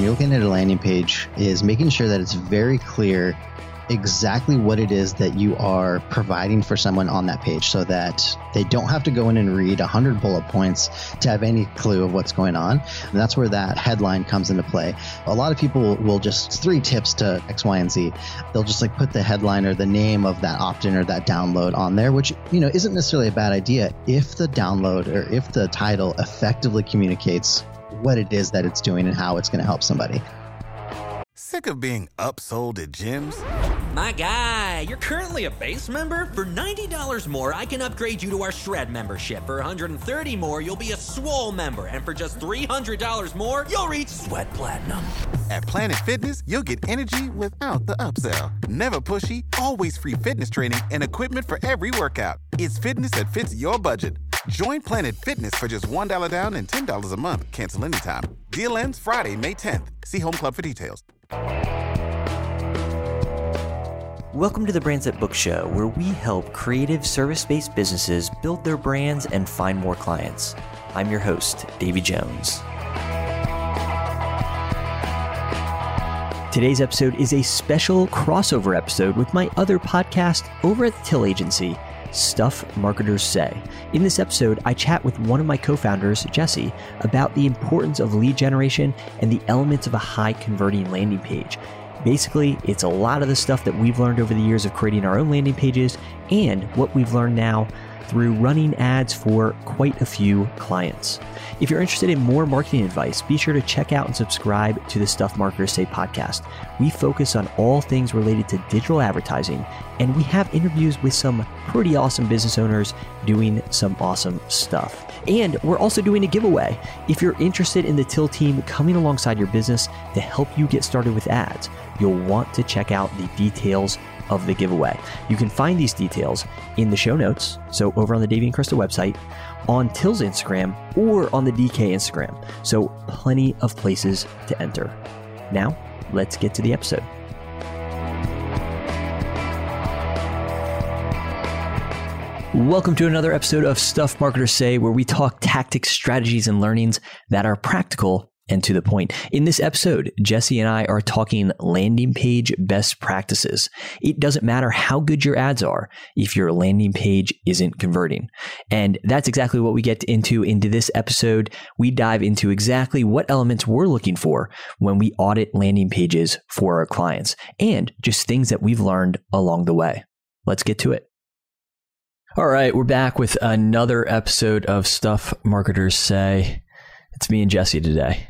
You're looking at a landing page, is making sure that it's very clear exactly what it is that you are providing for someone on that page so that they don't have to go in and read 100 bullet points to have any clue of what's going on. And that's where that headline comes into play. A lot of people will just three tips to X, Y, and Z. They'll just like put the headline or the name of that opt in or that download on there, which, you know, isn't necessarily a bad idea if the download or if the title effectively communicates what it is that it's doing and how it's going to help somebody. Sick of being upsold at gyms? My guy, you're currently a base member. For $90 more, I can upgrade you to our Shred membership. For 130 more, you'll be a Swole member. And for just $300 more, you'll reach Sweat Platinum. At Planet Fitness, you'll get energy without the upsell. Never pushy, always free fitness training and equipment for every workout. It's fitness that fits your budget. Join Planet Fitness for just $1 down and $10 a month. Cancel anytime. Deal ends Friday, May 10th. See Home Club for details. Welcome to the Brands Book Show, where we help creative service based businesses build their brands and find more clients. I'm your host, Davy Jones. Today's episode is a special crossover episode with my other podcast over at the Till Agency, Stuff Marketers Say. In this episode, I chat with one of my co founders, Jesse, about the importance of lead generation and the elements of a high converting landing page. Basically, it's a lot of the stuff that we've learned over the years of creating our own landing pages and what we've learned now through running ads for quite a few clients. If you're interested in more marketing advice, be sure to check out and subscribe to the Stuff Marketers Say podcast. We focus on all things related to digital advertising, and we have interviews with some pretty awesome business owners doing some awesome stuff. And we're also doing a giveaway. If you're interested in the Till team coming alongside your business to help you get started with ads, you'll want to check out the details of the giveaway. You can find these details in the show notes, so over on the Davy and Krista website, on Till's Instagram, or on the DK Instagram. So plenty of places to enter. Now, let's get to the episode. Welcome to another episode of Stuff Marketers Say, where we talk tactics, strategies, and learnings that are practical and to the point. In this episode, Jesse and I are talking landing page best practices. It doesn't matter how good your ads are if your landing page isn't converting. And that's exactly what we get into into this episode. We dive into exactly what elements we're looking for when we audit landing pages for our clients and just things that we've learned along the way. Let's get to it. All right, we're back with another episode of Stuff Marketers Say. It's me and Jesse today.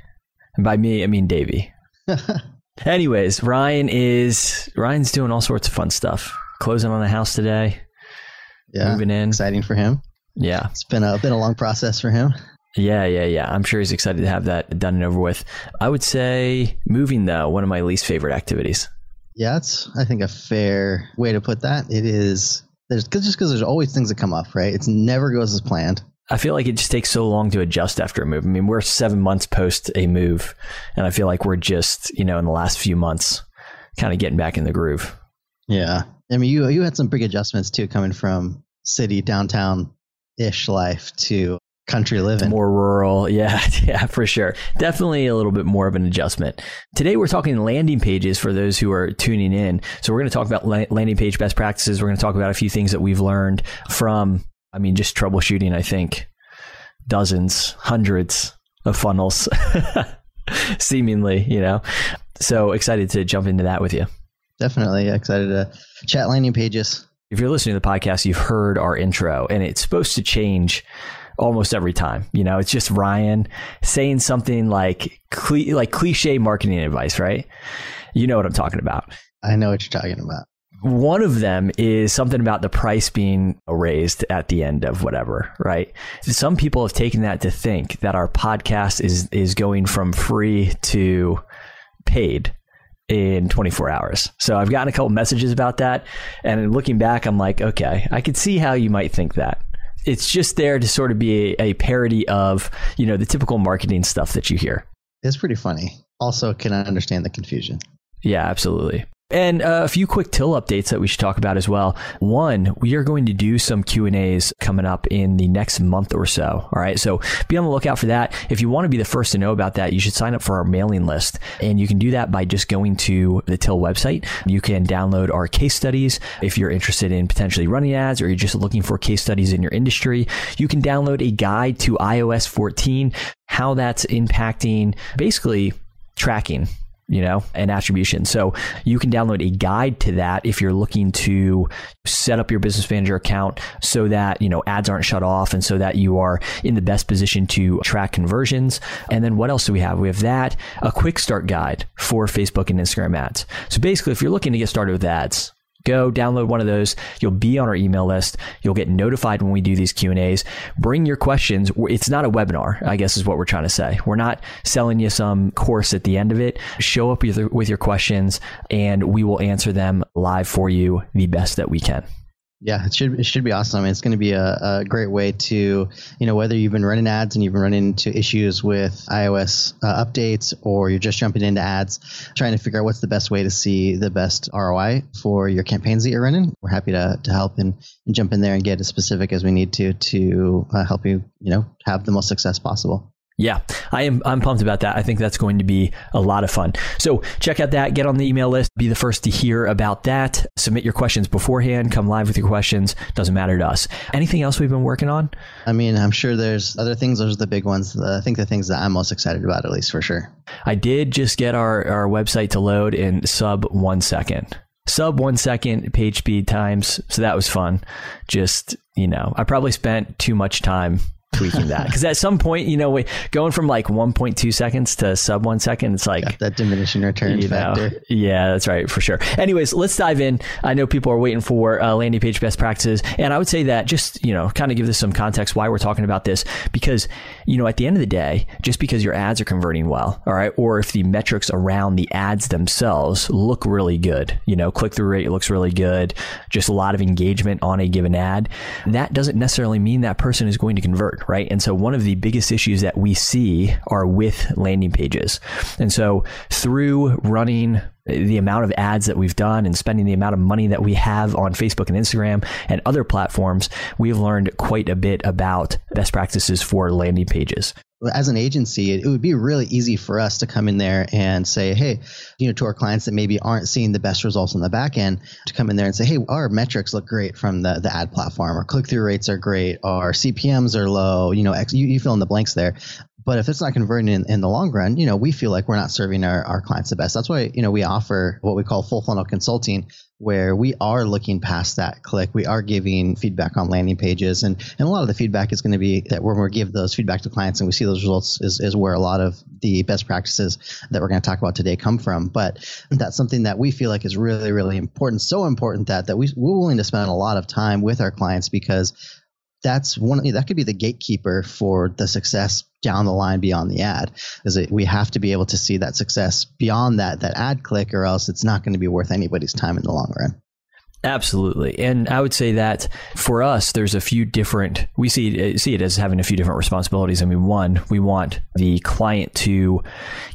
And by me, I mean Davey. Anyways, Ryan is Ryan's doing all sorts of fun stuff. Closing on a house today. Yeah, moving in. Exciting for him. Yeah, it's been a been a long process for him. Yeah, yeah, yeah. I'm sure he's excited to have that done and over with. I would say moving though, one of my least favorite activities. Yeah, that's I think a fair way to put that. It is there's cause just because there's always things that come up, right? It never goes as planned. I feel like it just takes so long to adjust after a move. I mean, we're seven months post a move, and I feel like we're just, you know, in the last few months, kind of getting back in the groove. Yeah, I mean, you you had some big adjustments too, coming from city downtown ish life to country living. More rural. Yeah, yeah, for sure. Definitely a little bit more of an adjustment. Today we're talking landing pages for those who are tuning in. So we're going to talk about landing page best practices. We're going to talk about a few things that we've learned from I mean just troubleshooting, I think dozens, hundreds of funnels seemingly, you know. So excited to jump into that with you. Definitely excited to chat landing pages. If you're listening to the podcast, you've heard our intro and it's supposed to change almost every time. You know, it's just Ryan saying something like cli- like cliche marketing advice, right? You know what I'm talking about. I know what you're talking about. One of them is something about the price being raised at the end of whatever, right? Some people have taken that to think that our podcast is is going from free to paid in 24 hours. So I've gotten a couple messages about that and looking back I'm like, okay, I could see how you might think that it's just there to sort of be a, a, parody of you know the typical marketing stuff that you hear. It's pretty funny. Also, can I understand the confusion? Yeah, absolutely. And uh, a few quick till updates that we should talk about as well. One, we are going to do some Q and A's coming up in the next month or so. All right, so be on the lookout for that. If you want to be the first to know about that, you should sign up for our mailing list, and you can do that by just going to the Till website. You can download our case studies if you're interested in potentially running ads, or you're just looking for case studies in your industry. You can download a guide to iOS 14, how that's impacting basically tracking you know, and attribution. So you can download a guide to that if you're looking to set up your business manager account so that, you know, ads aren't shut off and so that you are in the best position to track conversions. And then what else do we have? We have that, a quick start guide for Facebook and Instagram ads. So basically, if you're looking to get started with ads, go download one of those. You'll be on our email list. You'll get notified when we do these q and a's. Bring your questions. It's not a webinar i guess is what we're trying to say. We're not selling you some course at the end of it. Show up with your, questions and we will answer them live for you the best that we can yeah, it should it should be awesome. It's going to be a, a, great way to, you know, whether you've been running ads and you've been running into issues with iOS uh, updates, or you're just jumping into ads, trying to figure out what's the best way to see the best ROI for your campaigns that you're running. We're happy to to help and, and jump in there and get as specific as we need to to uh, help you, you know, have the most success possible. Yeah, I am. I'm pumped about that. I think that's going to be a lot of fun. So check out that. Get on the email list. Be the first to hear about that. Submit your questions beforehand. Come live with your questions. Doesn't matter to us. Anything else we've been working on? I mean, I'm sure there's other things. Those are the big ones. I think the things that I'm most excited about, at least for sure. I did just get our our website to load in sub one second sub one second page speed times. So that was fun. Just, you know, I probably spent too much time tweaking that. Because at some point you know going from like 1.2 seconds to sub one second it's like Got that diminishing return factor know, yeah that's right for sure. Anyways let's dive in. I know people are waiting for uh, landing page best practices and i would say that just you know kind of give this some context why we're talking about this because you know at the end of the day just because your ads are converting well all right or if the metrics around the ads themselves look really good you know click-through rate looks really good just a lot of engagement on a given ad that doesn't necessarily mean that person is going to convert right? And so one of the biggest issues that we see are with landing pages. And so through running the amount of ads that we've done and spending the amount of money that we have on Facebook and Instagram and other platforms, we've learned quite a bit about best practices for landing pages as an agency, it, would be really easy for us to come in there and say, hey, you know, to our clients that maybe aren't seeing the best results on the back end, to come in there and say, hey, our metrics look great from the, the ad platform, our click through rates are great, our CPMs are low, you know, you, you fill in the blanks there. But if it's not converting in, in the long run, you know, we feel like we're not serving our, our clients the best. That's why, you know, we offer what we call full funnel consulting, where we are looking past that click. We are giving feedback on landing pages. And, and a lot of the feedback is going to be that when we give those feedback to clients and we see those results is, is where a lot of the best practices that we're going to talk about today come from. But that's something that we feel like is really, really important. So important that, that we, we're willing to spend a lot of time with our clients because that's one that could be the gatekeeper for the success down the line beyond the ad is that we have to be able to see that success beyond that that ad click or else it's not going to be worth anybody's time in the long run Absolutely. And I would say that for us, there's a few different, we see, see it as having a few different responsibilities. I mean, one, we want the client to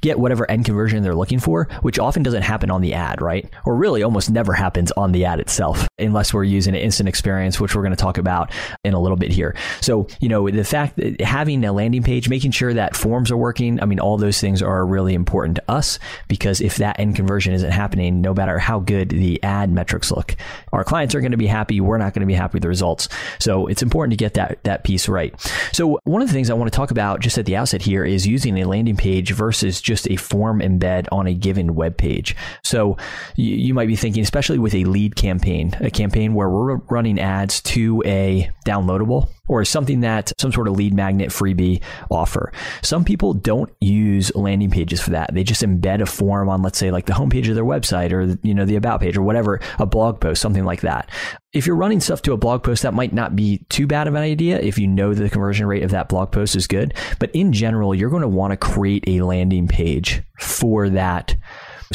get whatever end conversion they're looking for, which often doesn't happen on the ad, right? Or really almost never happens on the ad itself, unless we're using an instant experience, which we're going to talk about in a little bit here. So, you know, the fact that having a landing page, making sure that forms are working, I mean, all those things are really important to us because if that end conversion isn't happening, no matter how good the ad metrics look, our clients are going to be happy. We're not going to be happy with the results. So it's important to get that, that piece right. So one of the things I want to talk about just at the outset here is using a landing page versus just a form embed on a given web page. So you, you might be thinking, especially with a lead campaign, a campaign where we're running ads to a downloadable or something that some sort of lead magnet freebie offer. Some people don't use landing pages for that. They just embed a form on, let's say, like the homepage of their website or, you know, the about page or whatever, a blog post, something like that. If you're running stuff to a blog post, that might not be too bad of an idea if you know the conversion rate of that blog post is good. But in general, you're going to want to create a landing page for that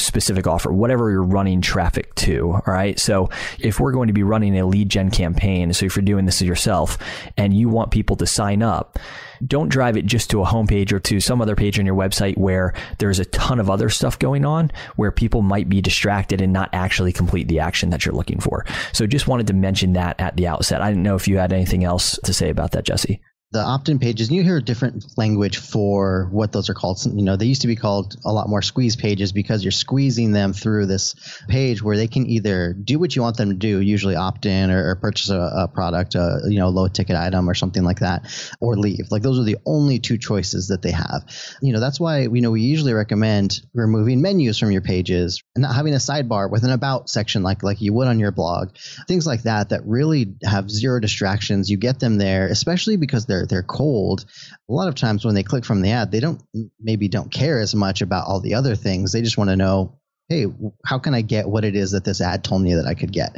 specific offer, whatever you're running traffic to. All right. So if we're going to be running a lead gen campaign, so if you're doing this yourself and you want people to sign up, don't drive it just to a homepage or to some other page on your website where there's a ton of other stuff going on where people might be distracted and not actually complete the action that you're looking for. So just wanted to mention that at the outset. I didn't know if you had anything else to say about that, Jesse the opt-in pages and you hear a different language for what those are called. You know they used to be called a lot more squeeze pages because you're squeezing them through this page where they can either do what you want them to do usually opt in or, or purchase a, a, product a you know low ticket item or something like that or leave. Like those are the only two choices that they have. You know that's why you know we usually recommend removing menus from your pages and not having a sidebar with an about section like like you would on your blog things like that that really have zero distractions. You get them there especially because they're they're cold a lot of times when they click from the ad they don't maybe don't care as much about all the other things. They just want to know hey how can i get what it is that this ad told me that i could get?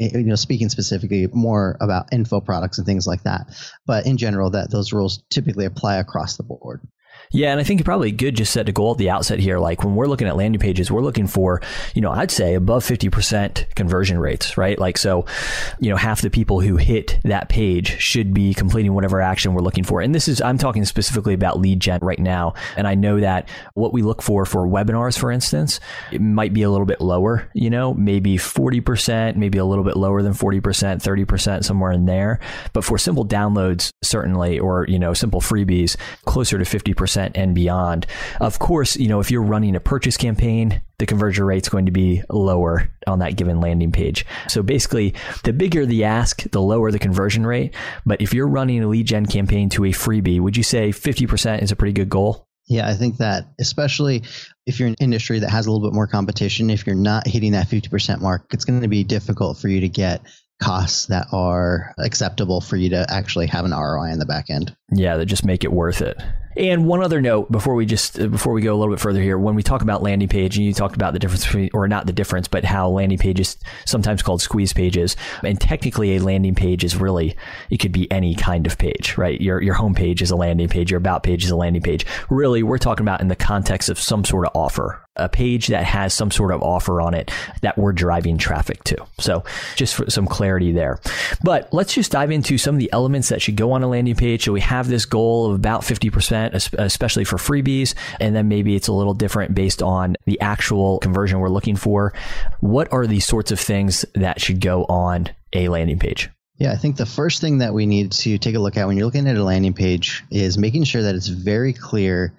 Eh, you know speaking specifically more about info products and things like that. But in general that those rules typically apply across the board yeah, and I think you probably good just set a goal at the outset here. Like when we're looking at landing pages, we're looking for, you know, I'd say above 50% conversion rates, right? Like, so, you know, half the people who hit that page should be completing whatever action we're looking for. And this is, I'm talking specifically about lead gen right now. And I know that what we look for for webinars, for instance, it might be a little bit lower, you know, maybe 40%, maybe a little bit lower than 40%, 30%, somewhere in there. But for simple downloads, certainly, or, you know, simple freebies, closer to 50% and beyond. Of course, you know, if you're running a purchase campaign, the conversion rate is going to be lower on that given landing page. So basically, the bigger the ask, the lower the conversion rate. But if you're running a lead gen campaign to a freebie, would you say 50% is a pretty good goal? Yeah, I think that especially if you're an industry that has a little bit more competition, if you're not hitting that 50% mark, it's going to be difficult for you to get costs that are acceptable for you to actually have an ROI in the back end. Yeah, that just make it worth it. And one other note before we just uh, before we go a little bit further here, when we talk about landing page, and you talked about the difference between, or not the difference, but how landing pages sometimes called squeeze pages, and technically a landing page is really it could be any kind of page, right? Your your home page is a landing page, your about page is a landing page. Really, we're talking about in the context of some sort of offer, a page that has some sort of offer on it that we're driving traffic to. So just for some clarity there. But let's just dive into some of the elements that should go on a landing page. So we have this goal of about 50%, especially for freebies. And then maybe it's a little different based on the actual conversion we're looking for. What are the sorts of things that should go on a landing page? Yeah, I think the first thing that we need to take a look at when you're looking at a landing page is making sure that it's very clear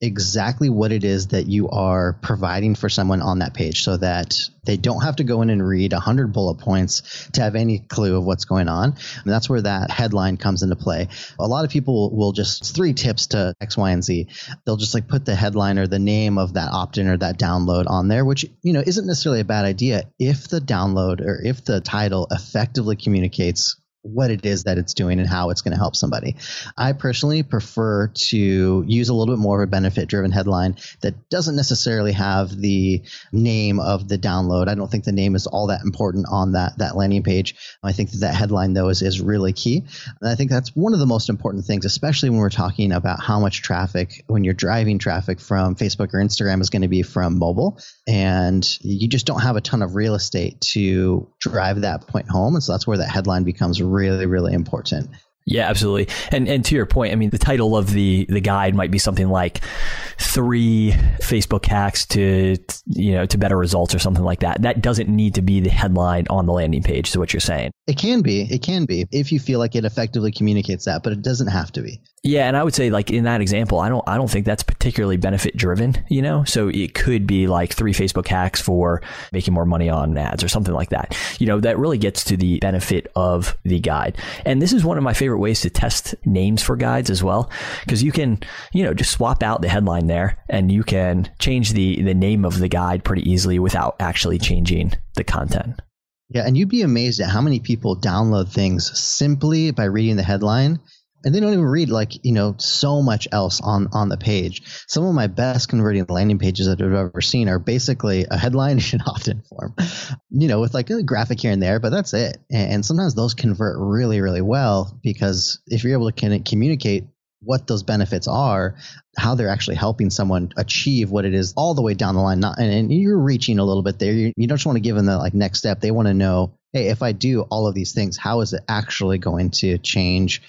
exactly what it is that you are providing for someone on that page so that they don't have to go in and read 100 bullet points to have any clue of what's going on. And that's where that headline comes into play. A lot of people will just three tips to X, Y, and Z. They'll just like put the headline or the name of that opt in or that download on there, which, you know, isn't necessarily a bad idea if the download or if the title effectively communicates what it is that it's doing and how it's going to help somebody. I personally prefer to use a little bit more of a benefit driven headline that doesn't necessarily have the name of the download. I don't think the name is all that important on that that landing page. I think that that headline though is, is really key. And I think that's one of the most important things, especially when we're talking about how much traffic when you're driving traffic from Facebook or Instagram is going to be from mobile and you just don't have a ton of real estate to drive that point home. And so that's where that headline becomes really, really important. Yeah, absolutely. And and to your point, I mean, the title of the the guide might be something like three Facebook hacks to you know to better results or something like that. That doesn't need to be the headline on the landing page. So what you're saying? It can be. It can be if you feel like it effectively communicates that, but it doesn't have to be. Yeah, and I would say like in that example, I don't I don't think that's particularly benefit driven, you know? So it could be like three Facebook hacks for making more money on ads or something like that. You know, that really gets to the benefit of the guide. And this is one of my favorite ways to test names for guides as well because you can, you know, just swap out the headline there and you can change the the name of the guide pretty easily without actually changing the content. Yeah, and you'd be amazed at how many people download things simply by reading the headline and they don't even read like you know so much else on on the page some of my best converting landing pages that i've ever seen are basically a headline in opt-in form you know with like a graphic here and there but that's it and sometimes those convert really really well because if you're able to communicate what those benefits are, how they're actually helping someone achieve what it is all the way down the line. Not, and, and you're reaching a little bit there. You, you don't just want to give them the like next step. They want to know, hey, if I do all of these things, how is it actually going to change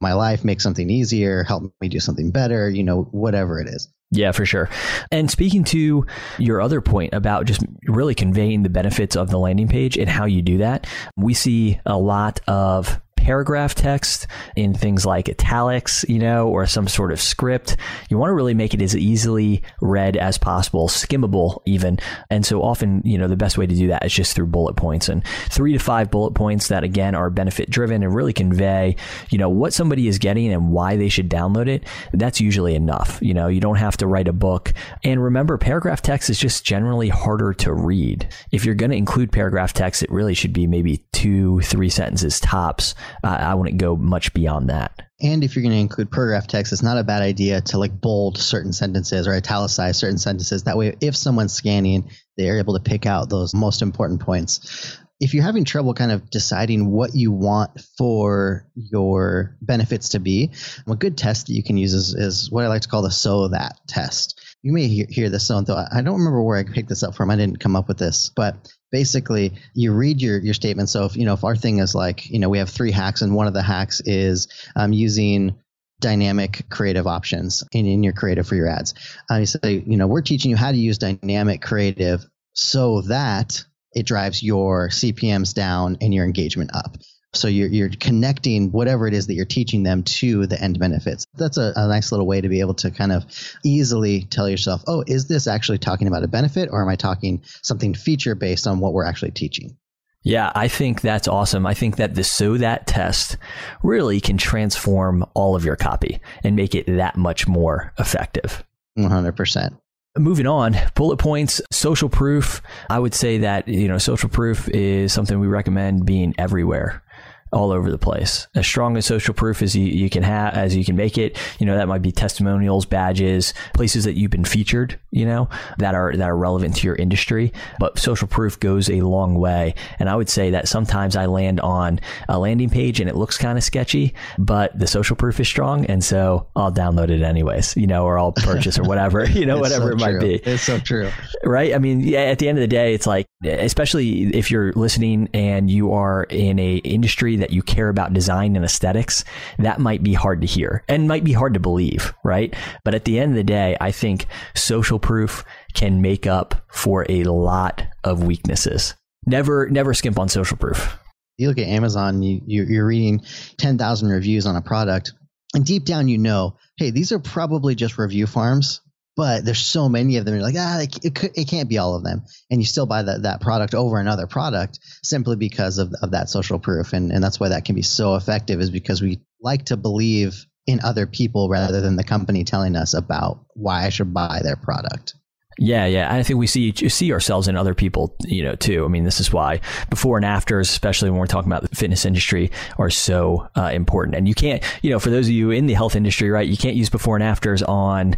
my life, make something easier, help me do something better, you know, whatever it is. Yeah, for sure. And speaking to your other point about just really conveying the benefits of the landing page and how you do that, we see a lot of paragraph text in things like italics, you know, or some sort of script. You want to really make it as easily read as possible, skimmable even. And so often, you know, the best way to do that is just through bullet points and three to five bullet points that again are benefit driven and really convey, you know, what somebody is getting and why they should download it. That's usually enough. You know, you don't have to write a book. And remember, paragraph text is just generally harder to read. If you're going to include paragraph text, it really should be maybe two, three sentences tops. I, I wouldn't go much beyond that. And if you're going to include paragraph text, it's not a bad idea to like bold certain sentences or italicize certain sentences. That way, if someone's scanning, they're able to pick out those most important points. If you're having trouble kind of deciding what you want for your benefits to be, a good test that you can use is, is what I like to call the so that test. You may hear, hear this, so I don't remember where I picked this up from. I didn't come up with this, but basically you read your your statement. So if you know if our thing is like you know we have three hacks and one of the hacks is um, using dynamic creative options in, in your creative for your ads. You say you know we're teaching you how to use dynamic creative so that it drives your CPMS down and your engagement up. So you're, you're connecting whatever it is that you're teaching them to the end benefits. That's a, a, nice little way to be able to kind of easily tell yourself, oh, is this actually talking about a benefit or am I talking something feature based on what we're actually teaching? Yeah, I think that's awesome. I think that the so that test really can transform all of your copy and make it that much more effective. 100%. Moving on, bullet points, social proof. I would say that, you know, social proof is something we recommend being everywhere all over the place. As strong as social proof as you, you can have, as you can make it. You know, that might be testimonials, badges, places that you've been featured, you know, that are, that are relevant to your industry. But social proof goes a long way. And I would say that sometimes I land on a landing page and it looks kind of sketchy, but the social proof is strong. And so I'll download it anyways, you know, or I'll purchase or whatever, you know, whatever so it might be. It's so true. Right. I mean, yeah, at the end of the day, it's like, especially if you're listening and you are in a industry that you care about design and aesthetics, that might be hard to hear and might be hard to believe, right? But at the end of the day, I think social proof can make up for a lot of weaknesses. Never, never skimp on social proof. You look at Amazon, you, you're reading 10,000 reviews on a product, and deep down you know, hey, these are probably just review farms but there's so many of them. You're like, ah, it, it, it, can't be all of them. And you still buy that, that product over another product simply because of, of that social proof. And, and that's why that can be so effective is because we like to believe in other people rather than the company telling us about why I should buy their product. Yeah, yeah. I think we see see ourselves in other people, you know, too. I mean, this is why before and afters, especially when we're talking about the fitness industry, are so uh, important. And you can't, you know, for those of you in the health industry, right, you can't use before and afters on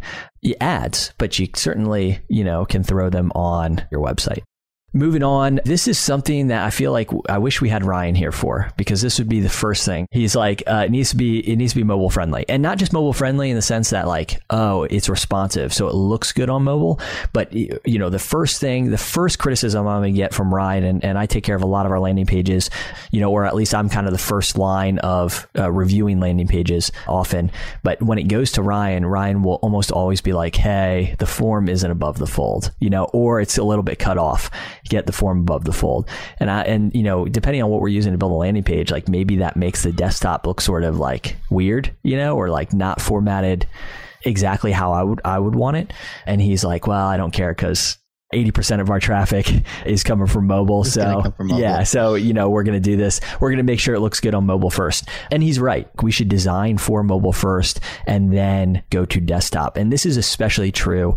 ads, but you certainly, you know, can throw them on your website. Moving on, this is something that I feel like I wish we had Ryan here for because this would be the first thing. He's like, uh, it needs to be it needs to be mobile friendly, and not just mobile friendly in the sense that like, oh, it's responsive, so it looks good on mobile. But you know, the first thing, the first criticism I'm gonna get from Ryan, and, and I take care of a lot of our landing pages, you know, or at least I'm kind of the first line of uh, reviewing landing pages often. But when it goes to Ryan, Ryan will almost always be like, hey, the form isn't above the fold, you know, or it's a little bit cut off get the form above the fold. And I, and you know, depending on what we're using to build a landing page, like maybe that makes the desktop look sort of like weird, you know, or like not formatted exactly how I would I would want it. And he's like, well, I don't care because 80% of our traffic is coming from mobile. It's so, from mobile. yeah. So, you know, we're going to do this. We're going to make sure it looks good on mobile first. And he's right. We should design for mobile first and then go to desktop. And this is especially true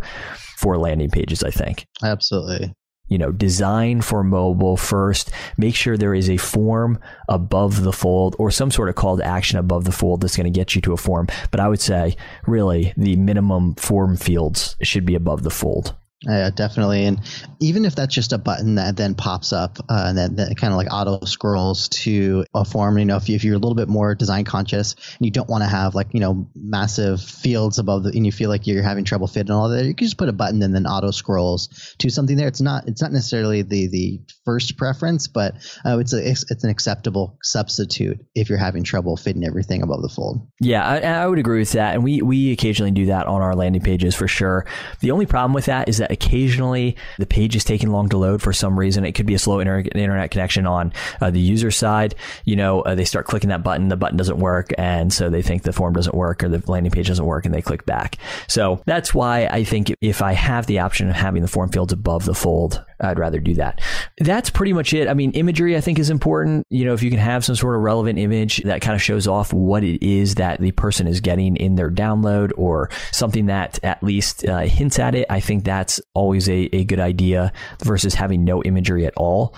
for landing pages, I think. Absolutely you know, design for mobile first. Make sure there is a form above the fold or some sort of call to action above the fold that's going to get you to a form. But I would say, really, the minimum form fields should be above the fold. Yeah, definitely. And even if that's just a button that then pops up uh, and then, kind of like auto scrolls to a form, you know, if, you, if you're a little bit more design conscious and you don't want to have like, you know, massive fields above the, and you feel like you're having trouble fitting all that, you can just put a button and then auto scrolls to something there. It's not, it's not necessarily the, the first preference, but uh, it's a, it's, it's an acceptable substitute if you're having trouble fitting everything above the fold. Yeah, I, I would agree with that. And we, we occasionally do that on our landing pages for sure. The only problem with that is that occasionally the page is taking long to load for some reason. It could be a slow inter- internet connection on uh, the user side. You know, uh, they start clicking that button, the button doesn't work, and so they think the form doesn't work or the landing page doesn't work, and they click back. So that's why I think if I have the option of having the form fields above the fold, I'd rather do that. That's pretty much it. I mean, imagery I think is important. You know, if you can have some sort of relevant image that kind of shows off what it is that the person is getting in their download or something that at least uh, hints at it, I think that's always a, a good idea versus having no imagery at all.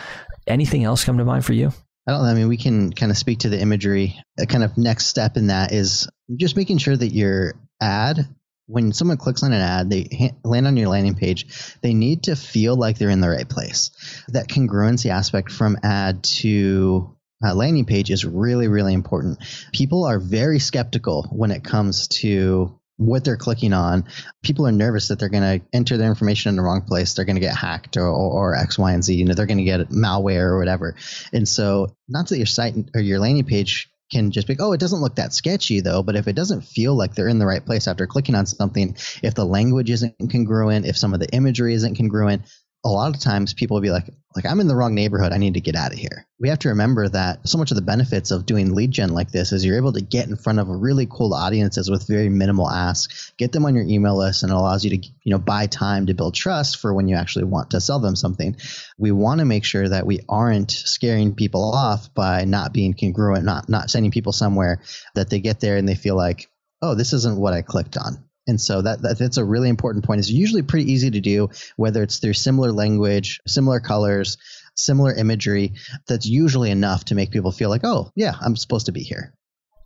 Anything else come to mind for you? I don't know. I mean, we can kind of speak to the imagery. A kind of next step in that is just making sure that your ad when someone clicks on an ad, they land on your landing page, they need to feel like they're in the right place. That congruency aspect from ad to uh, landing page is really, really important. People are very skeptical when it comes to what they're clicking on. People are nervous that they're going to enter their information in the wrong place. They're going to get hacked or, or, or, X, Y, and Z. You know, they're going to get malware or whatever. And so, not that your site or your landing page can just be, oh, it doesn't look that sketchy though. But if it doesn't feel like they're in the right place after clicking on something, if the language isn't congruent, if some of the imagery isn't congruent, a lot of times people will be like, like I'm in the wrong neighborhood. I need to get out of here. We have to remember that so much of the benefits of doing lead gen like this is you're able to get in front of really cool audiences with very minimal ask, get them on your email list, and it allows you to you know buy time to build trust for when you actually want to sell them something. We want to make sure that we aren't scaring people off by not being congruent, not not sending people somewhere that they get there and they feel like, oh, this isn't what I clicked on and so that, that, that's a really important point. It's usually pretty easy to do, whether it's through similar language, similar colors, similar imagery. That's usually enough to make people feel like, oh, yeah, I'm supposed to be here.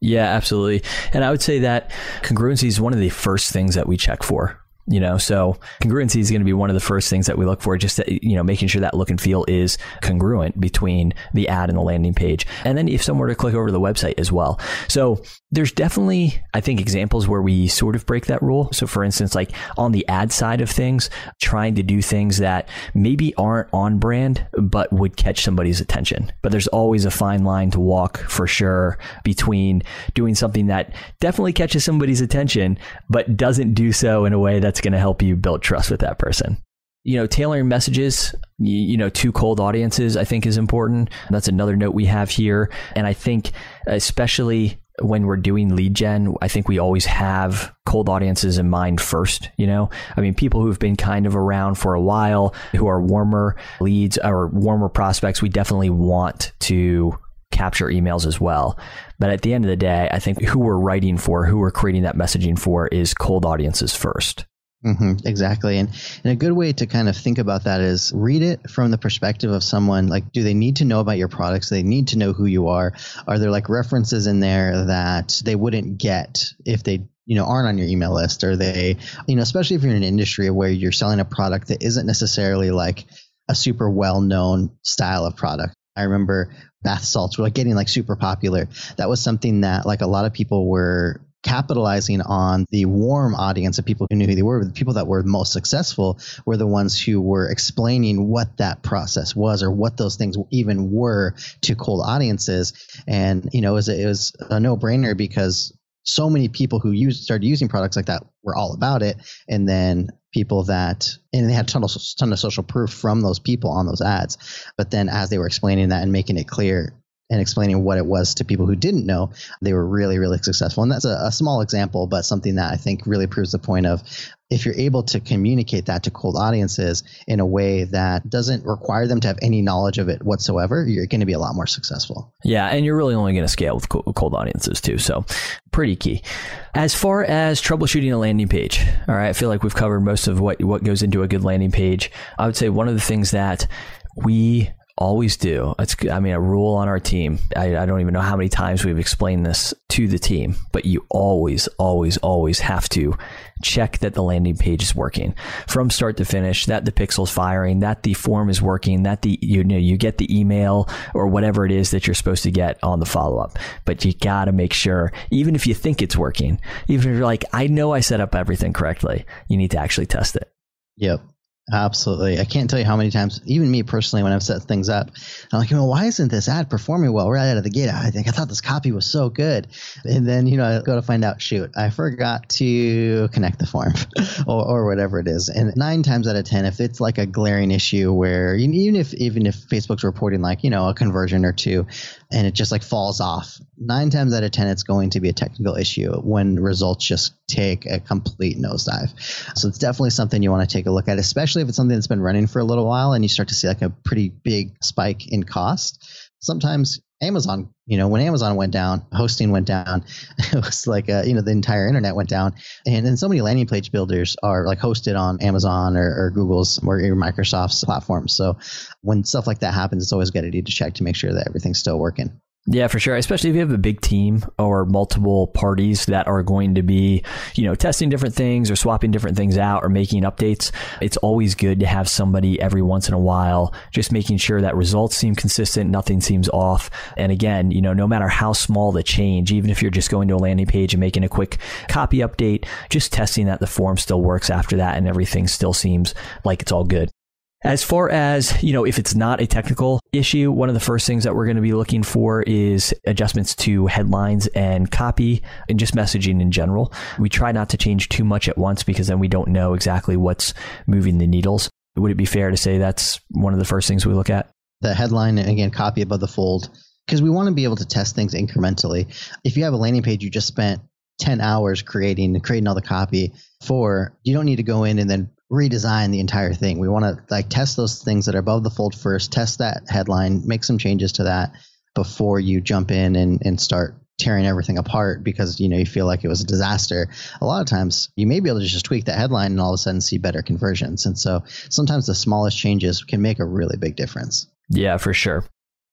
Yeah, absolutely. And I would say that congruency is one of the first things that we check for you know so congruency is going to be one of the first things that we look for just to, you know making sure that look and feel is congruent between the ad and the landing page and then if someone were to click over to the website as well so there's definitely, I think, examples where we sort of break that rule. So, for instance, like on the ad side of things, trying to do things that maybe aren't on brand, but would catch somebody's attention. But there's always a fine line to walk for sure between doing something that definitely catches somebody's attention, but doesn't do so in a way that's going to help you build trust with that person you know, tailoring messages, you know, to cold audiences, I think is important. That's another note we have here. And I think, especially when we're doing lead gen, I think we always have cold audiences in mind first. You know, I mean, people who've been kind of around for a while, who are warmer leads or warmer prospects, we definitely want to capture emails as well. But at the end of the day, I think who we're writing for, who we're creating that messaging for is cold audiences first. Mm-hmm, exactly. And, and a good way to kind of think about that is read it from the perspective of someone like, do they need to know about your products? They need to know who you are? Are there like references in there that they wouldn't get if they you know aren't on your email list or they you know especially if you're in an industry where you're selling a product that isn't necessarily like a super well known style of product i remember bath salts were like getting like super popular that was something that like a lot of people were capitalizing on the warm audience of people who knew who they were. The people that were most successful were the ones who were explaining what that process was or what those things even were to cold audiences. And, you know, it was, it was a no brainer because so many people who used, started using products like that were all about it. And then people that, and they had a ton of, ton of social proof from those people on those ads. But then as they were explaining that and making it clear, and explaining what it was to people who didn't know, they were really, really successful. And that's a, a, small example, but something that I think really proves the point of if you're able to communicate that to cold audiences in a way that doesn't require them to have any knowledge of it whatsoever, you're going to be a lot more successful. Yeah, and you're really only going to scale with cold audiences too. So, pretty key. As far as troubleshooting a landing page, all right, I feel like we've covered most of what what goes into a good landing page. I would say one of the things that we Always do. It's, I mean, a rule on our team. I, I, don't even know how many times we've explained this to the team, but you always, always, always have to check that the landing page is working from start to finish, that the pixel's firing, that the form is working, that the, you know, you get the email or whatever it is that you're supposed to get on the follow up. But you got to make sure, even if you think it's working, even if you're like, I know I set up everything correctly, you need to actually test it. Yep. Absolutely. I can't tell you how many times, even me personally, when I've set things up, I'm like, well, why isn't this ad performing well right out of the gate? I think I thought this copy was so good. And then, you know, I go to find out, shoot, I forgot to connect the form or, or whatever it is. And nine times out of 10, if it's like a glaring issue where even if, even if Facebook's reporting like, you know, a conversion or two and it just like falls off, nine times out of 10, it's going to be a technical issue when results just take a complete nosedive. So it's definitely something you want to take a look at, especially if it's something that's been running for a little while and you start to see like a pretty big spike in cost. Sometimes Amazon, you know, when Amazon went down, hosting went down, it was like, uh, you know, the entire internet went down. And then so many landing page builders are like hosted on Amazon or, or Google's or Microsoft's platforms. So when stuff like that happens, it's always good to check to make sure that everything's still working. Yeah, for sure. Especially if you have a big team or multiple parties that are going to be, you know, testing different things or swapping different things out or making updates. It's always good to have somebody every once in a while just making sure that results seem consistent, nothing seems off. And again, you know, no matter how small the change, even if you're just going to a landing page and making a quick copy update, just testing that the form still works after that and everything still seems like it's all good. As far as, you know, if it's not a technical issue, one of the first things that we're going to be looking for is adjustments to headlines and copy and just messaging in general. We try not to change too much at once because then we don't know exactly what's moving the needles. Would it be fair to say that's one of the first things we look at? The headline and again, copy above the fold, because we want to be able to test things incrementally. If you have a landing page you just spent 10 hours creating and creating all the copy for, you don't need to go in and then redesign the entire thing. We want to like test those things that are above the fold first, test that headline, make some changes to that before you jump in and, and start tearing everything apart because you know you feel like it was a disaster. A lot of times you may be able to just tweak that headline and all of a sudden see better conversions. And so sometimes the smallest changes can make a really big difference. Yeah, for sure.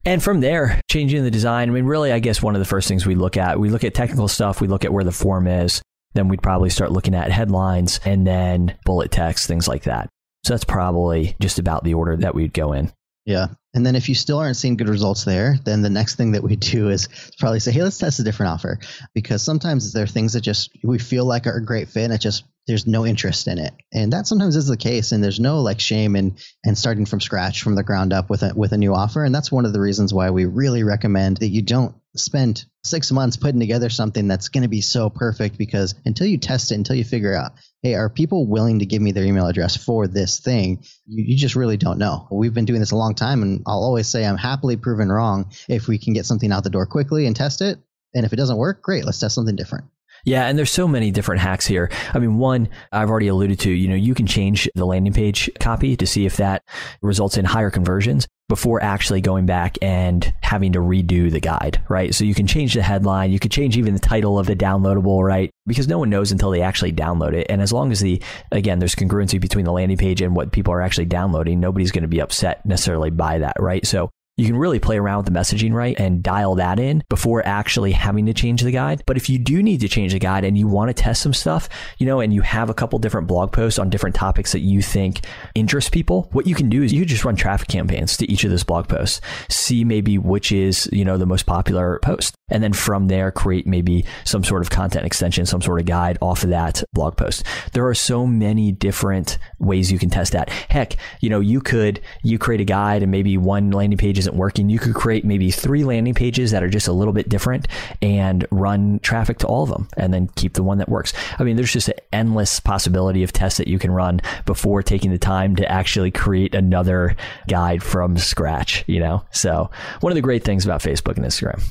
And from there, changing the design, I mean, really, I guess one of the first things we look at, we look at technical stuff, we look at where the form is, then we'd probably start looking at headlines and then bullet text, things like that. So that's probably just about the order that we'd go in. Yeah. And then if you still aren't seeing good results there, then the next thing that we do is probably say, hey, let's test a different offer. Because sometimes there are things that just we feel like are a great fit and it just there's no interest in it. And that sometimes is the case. And there's no like shame in and starting from scratch from the ground up with a with a new offer. And that's one of the reasons why we really recommend that you don't spend six months putting together something that's going to be so perfect because until you test it, until you figure out, hey, are people willing to give me their email address for this thing? You, you just really don't know. We've been doing this a long time, and I'll always say I'm happily proven wrong if we can get something out the door quickly and test it. And if it doesn't work, great, let's test something different. Yeah, and there's so many different hacks here. I mean, one I've already alluded to, you know, you can change the landing page copy to see if that results in higher conversions before actually going back and having to redo the guide, right? So you can change the headline, you could change even the title of the downloadable, right? Because no one knows until they actually download it. And as long as the, again, there's congruency between the landing page and what people are actually downloading, nobody's going to be upset necessarily by that, right? So you can really play around with the messaging right and dial that in before actually having to change the guide. But if you do need to change the guide and you want to test some stuff, you know, and you have a couple different blog posts on different topics that you think interest people, what you can do is you just run traffic campaigns to each of those blog posts, see maybe which is, you know, the most popular post. And then from there, create maybe some sort of content extension, some sort of guide off of that blog post. There are so many different ways you can test that. Heck, you know, you could, you create a guide and maybe one landing page isn't working, you could create maybe three landing pages that are just a little bit different and run traffic to all of them and then keep the one that works. I mean, there's just an endless possibility of tests that you can run before taking the time to actually create another guide from scratch, you know? So one of the great things about Facebook and Instagram.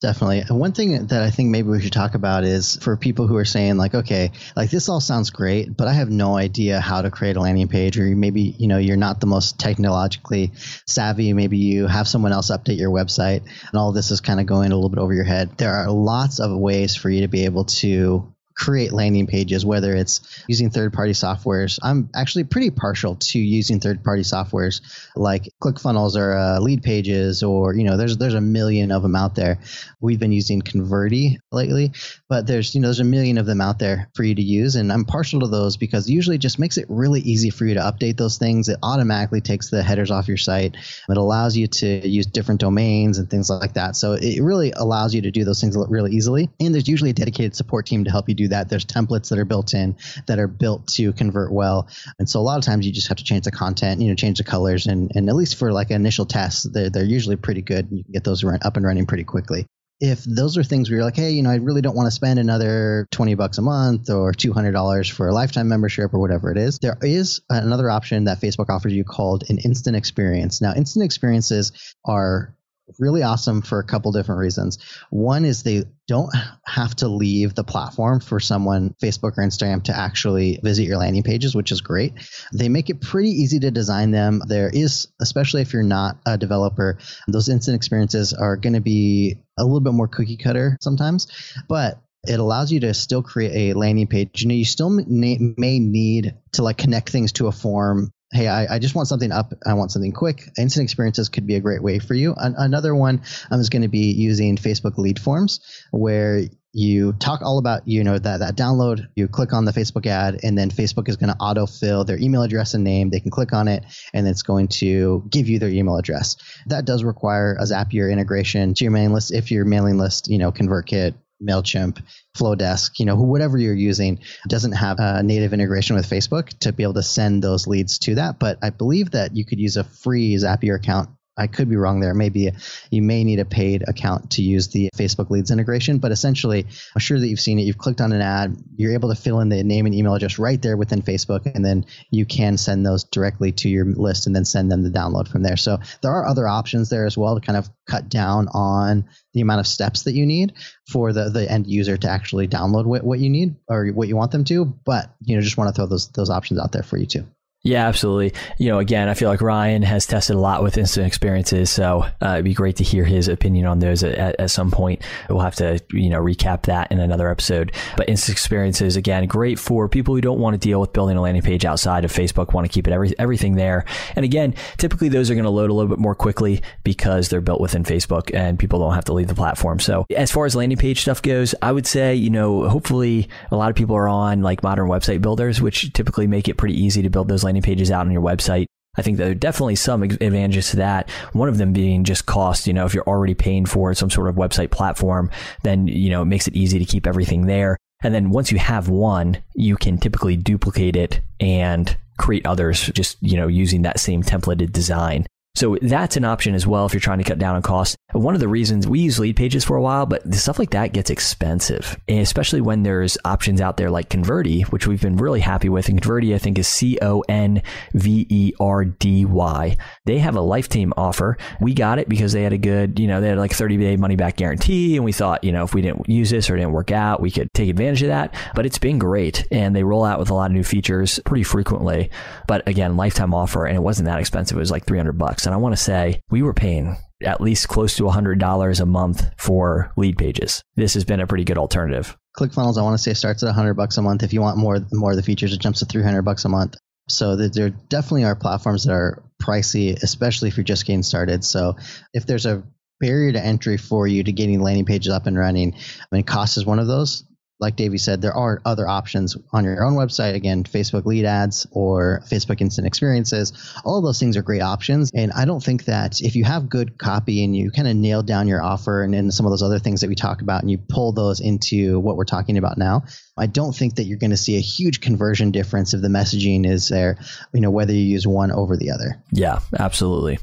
Definitely. One thing that I think maybe we should talk about is for people who are saying like, okay, like this all sounds great, but I have no idea how to create a landing page, or maybe you know you're not the most technologically savvy. Maybe you have someone else update your website, and all this is kind of going a little bit over your head. There are lots of ways for you to be able to create landing pages, whether it's using third party softwares. I'm actually pretty partial to using third party softwares like ClickFunnels or uh, Lead Pages, or, you know, there's, there's a million of them out there. We've been using Convertri lately, but there's, you know, there's a million of them out there for you to use. And I'm partial to those because usually it just makes it really easy for you to update those things. It automatically takes the headers off your site. It allows you to use different domains and things like that. So it really allows you to do those things really easily. And there's usually a dedicated support team to help you do that. There's templates that are built in that are built to convert well. And so a lot of times you just have to change the content, you know, change the colors. And, and at least for like initial tests, they're, they're usually pretty good. You can get those up and running pretty quickly if those are things where you're like, hey, you know, I really don't want to spend another 20 bucks a month or $200 for a lifetime membership or whatever it is, there is another option that Facebook offers you called an instant experience. Now, instant experiences are really awesome for a couple different reasons. One is they don't have to leave the platform for someone, Facebook or Instagram, to actually visit your landing pages, which is great. They make it pretty easy to design them. There is, especially if you're not a developer, those instant experiences are going to be a little bit more cookie cutter sometimes, but it allows you to still create a landing page. You know, you still may, need to like connect things to a form hey, I, I, just want something up. I want something quick. Instant experiences could be a great way for you. An- another one um, is going to be using Facebook lead forms, where you talk all about you know that that download. You click on the Facebook ad, and then Facebook is going to autofill their email address and name. They can click on it, and it's going to give you their email address. That does require a Zapier integration to your mailing list if your mailing list, you know, ConvertKit MailChimp, Flodesk, you know, whatever you're using doesn't have a native integration with Facebook to be able to send those leads to that. But I believe that you could use a free Zapier account I could be wrong there. Maybe you may need a paid account to use the Facebook Leads integration, but essentially, I'm sure that you've seen it. You've clicked on an ad, you're able to fill in the name and email address right there within Facebook, and then you can send those directly to your list and then send them the download from there. So there are other options there as well to kind of cut down on the amount of steps that you need for the, the end user to actually download what, what you need or what you want them to. But you know, just want to throw those those options out there for you too. Yeah, absolutely. You know, again, I feel like Ryan has tested a lot with instant experiences, so uh, it'd be great to hear his opinion on those at, at, some point. We'll have to, you know, recap that in another episode. But instant experiences, again, great for people who don't want to deal with building a landing page outside of Facebook, want to keep it every, everything there. And again, typically those are going to load a little bit more quickly because they're built within Facebook and people don't have to leave the platform. So as far as landing page stuff goes, I would say, you know, hopefully a lot of people are on like modern website builders, which typically make it pretty easy to build those landing pages out on your website. I think there are definitely some advantages to that. One of them being just cost. You know, if you're already paying for some sort of website platform, then, you know, it makes it easy to keep everything there. And then once you have one, you can typically duplicate it and create others just, you know, using that same templated design. So that's an option as well if you're trying to cut down on costs. One of the reasons we use Leadpages for a while, but stuff like that gets expensive, and especially when there's options out there like Convertri, which we've been really happy with. And Convertri, I think, is C O N V E R D Y. They have a lifetime offer. We got it because they had a good, you know, they had like 30 day money back guarantee. And we thought, you know, if we didn't use this or it didn't work out, we could take advantage of that. But it's been great. And they roll out with a lot of new features pretty frequently. But again, lifetime offer, and it wasn't that expensive. It was like 300 bucks. And I want to say we were paying at least close to $100 a month for Leadpages. This has been a pretty good alternative. ClickFunnels, I want to say starts at 100 bucks a month. If you want more more of the features, it jumps to 300 bucks a month. So there definitely are platforms that are pricey, especially if you're just getting started. So if there's a barrier to entry for you to getting landing pages up and running, I mean, cost is one of those like Davey said, there are other options on your own website. Again, Facebook lead ads or Facebook instant experiences. All of those things are great options. And I don't think that if you have good copy and you kind of nail down your offer and then some of those other things that we talk about and you pull those into what we're talking about now, I don't think that you're going to see a huge conversion difference if the messaging is there, you know, whether you use one over the other. Yeah, absolutely.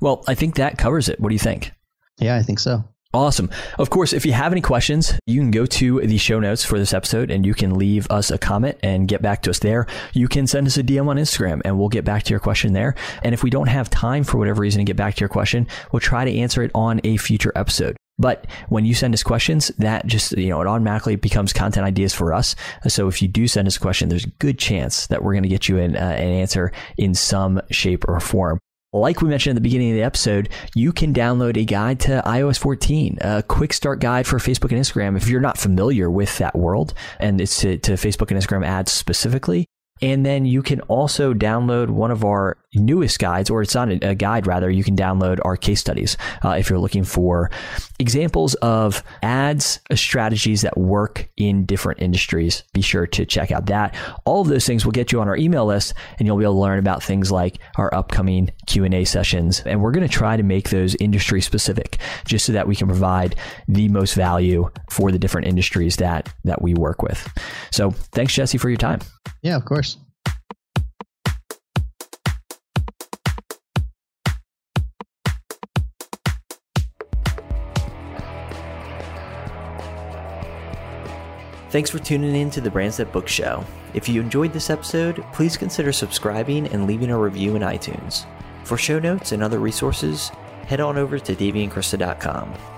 Well, I think that covers it. What do you think? Yeah, I think so. Awesome. Of course, if you have any questions, you can go to the show notes for this episode and you can leave us a comment and get back to us there. You can send us a DM on Instagram and we'll get back to your question there. And if we don't have time for whatever reason to get back to your question, we'll try to answer it on a future episode. But when you send us questions, that just, you know, it automatically becomes content ideas for us. So if you do send us a question, there's a good chance that we're going to get you an, uh, an answer in some shape or form. Like we mentioned at the beginning of the episode, you can download a guide to iOS 14, a quick start guide for Facebook and Instagram. If you're not familiar with that world and it's to, to Facebook and Instagram ads specifically, and then you can also download one of our newest guides, or it's not a guide, rather, you can download our case studies uh, if you're looking for examples of ads uh, strategies that work in different industries. Be sure to check out that. All of those things will get you on our email list, and you'll be able to learn about things like our upcoming Q&A sessions. And we're going to try to make those industry specific, just so that we can provide the most value for the different industries that, that we work with. So thanks, Jesse, for your time. Yeah, of course. Thanks for tuning in to the Brands That Book Show. If you enjoyed this episode, please consider subscribing and leaving a review in iTunes. For show notes and other resources, head on over to daveyandkrista.com.